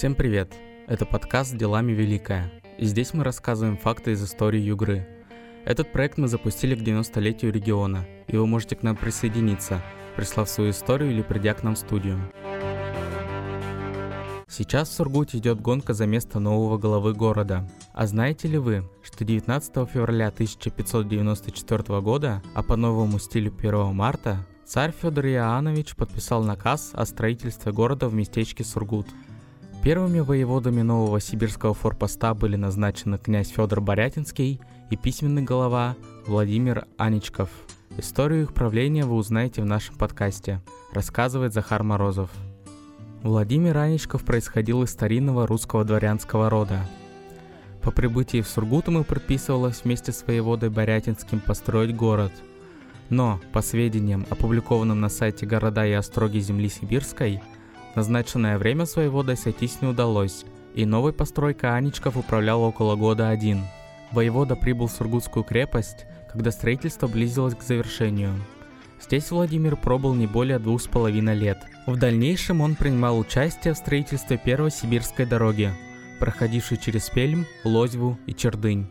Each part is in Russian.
Всем привет! Это подкаст «Делами Великая», и здесь мы рассказываем факты из истории Югры. Этот проект мы запустили к 90-летию региона, и вы можете к нам присоединиться, прислав свою историю или придя к нам в студию. Сейчас в Сургуте идет гонка за место нового главы города. А знаете ли вы, что 19 февраля 1594 года, а по новому стилю 1 марта, царь Федор Иоаннович подписал наказ о строительстве города в местечке Сургут – Первыми воеводами нового сибирского форпоста были назначены князь Федор Борятинский и письменный голова Владимир Аничков. Историю их правления вы узнаете в нашем подкасте, рассказывает Захар Морозов. Владимир Аничков происходил из старинного русского дворянского рода. По прибытии в Сургут ему предписывалось вместе с воеводой Борятинским построить город. Но, по сведениям, опубликованным на сайте города и остроги земли Сибирской, Назначенное время своего досятись не удалось, и новой постройкой Аничков управлял около года один. Воевода прибыл в Сургутскую крепость, когда строительство близилось к завершению. Здесь Владимир пробыл не более двух с половиной лет. В дальнейшем он принимал участие в строительстве первой сибирской дороги, проходившей через Пельм, Лозьву и Чердынь.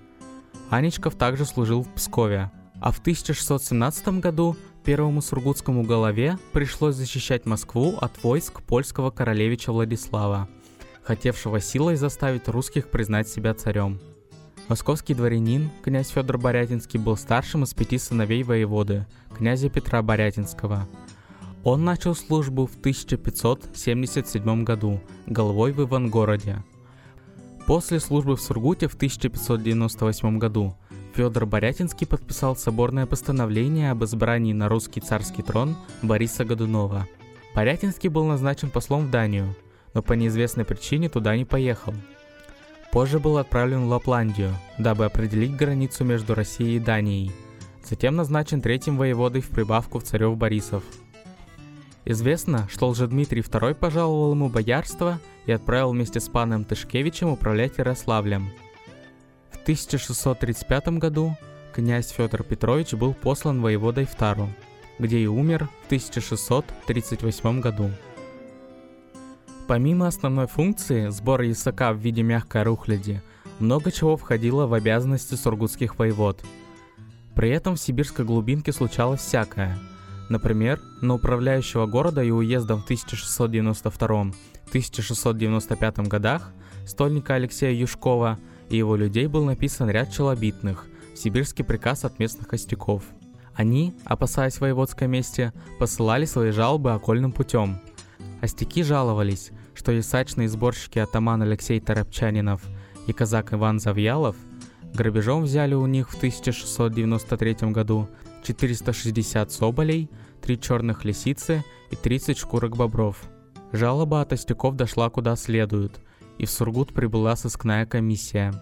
Аничков также служил в Пскове, а в 1617 году первому сургутскому голове пришлось защищать Москву от войск польского королевича Владислава, хотевшего силой заставить русских признать себя царем. Московский дворянин, князь Федор Борятинский, был старшим из пяти сыновей воеводы, князя Петра Борятинского. Он начал службу в 1577 году, головой в Ивангороде. После службы в Сургуте в 1598 году Федор Борятинский подписал соборное постановление об избрании на русский царский трон Бориса Годунова. Борятинский был назначен послом в Данию, но по неизвестной причине туда не поехал. Позже был отправлен в Лапландию, дабы определить границу между Россией и Данией. Затем назначен третьим воеводой в прибавку в царев Борисов. Известно, что Лжедмитрий II пожаловал ему боярство и отправил вместе с паном Тышкевичем управлять Ярославлем – 1635 году князь Федор Петрович был послан воеводой в Тару, где и умер в 1638 году. Помимо основной функции сбора ясака в виде мягкой рухляди, много чего входило в обязанности сургутских воевод. При этом в сибирской глубинке случалось всякое. Например, на управляющего города и уездом в 1692-1695 годах стольника Алексея Юшкова – и его людей был написан ряд челобитных, сибирский приказ от местных костяков. Они, опасаясь воеводской мести, посылали свои жалобы окольным путем. Остяки жаловались, что ясачные сборщики атаман Алексей Торопчанинов и казак Иван Завьялов грабежом взяли у них в 1693 году 460 соболей, 3 черных лисицы и 30 шкурок бобров. Жалоба от остяков дошла куда следует – и в Сургут прибыла сыскная комиссия.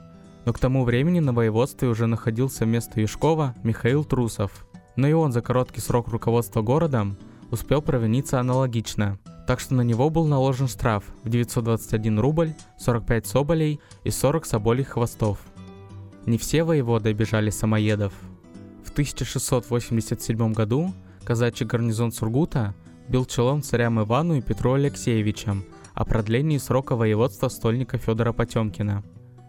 Но к тому времени на воеводстве уже находился вместо Юшкова Михаил Трусов. Но и он за короткий срок руководства городом успел провиниться аналогично, так что на него был наложен штраф в 921 рубль, 45 соболей и 40 соболей хвостов. Не все воеводы обижали самоедов. В 1687 году казачий гарнизон Сургута бил челом царям Ивану и Петру Алексеевичам – о продлении срока воеводства стольника Федора Потемкина.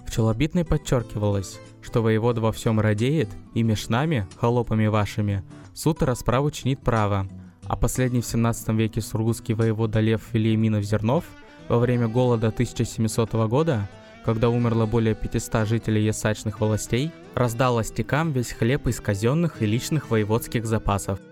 В Челобитной подчеркивалось, что воевода во всем радеет, и меж нами, холопами вашими, суд и расправу чинит право. А последний в 17 веке сургутский воевода Лев Вильяминов Зернов во время голода 1700 года, когда умерло более 500 жителей ясачных властей, раздал остякам весь хлеб из казенных и личных воеводских запасов –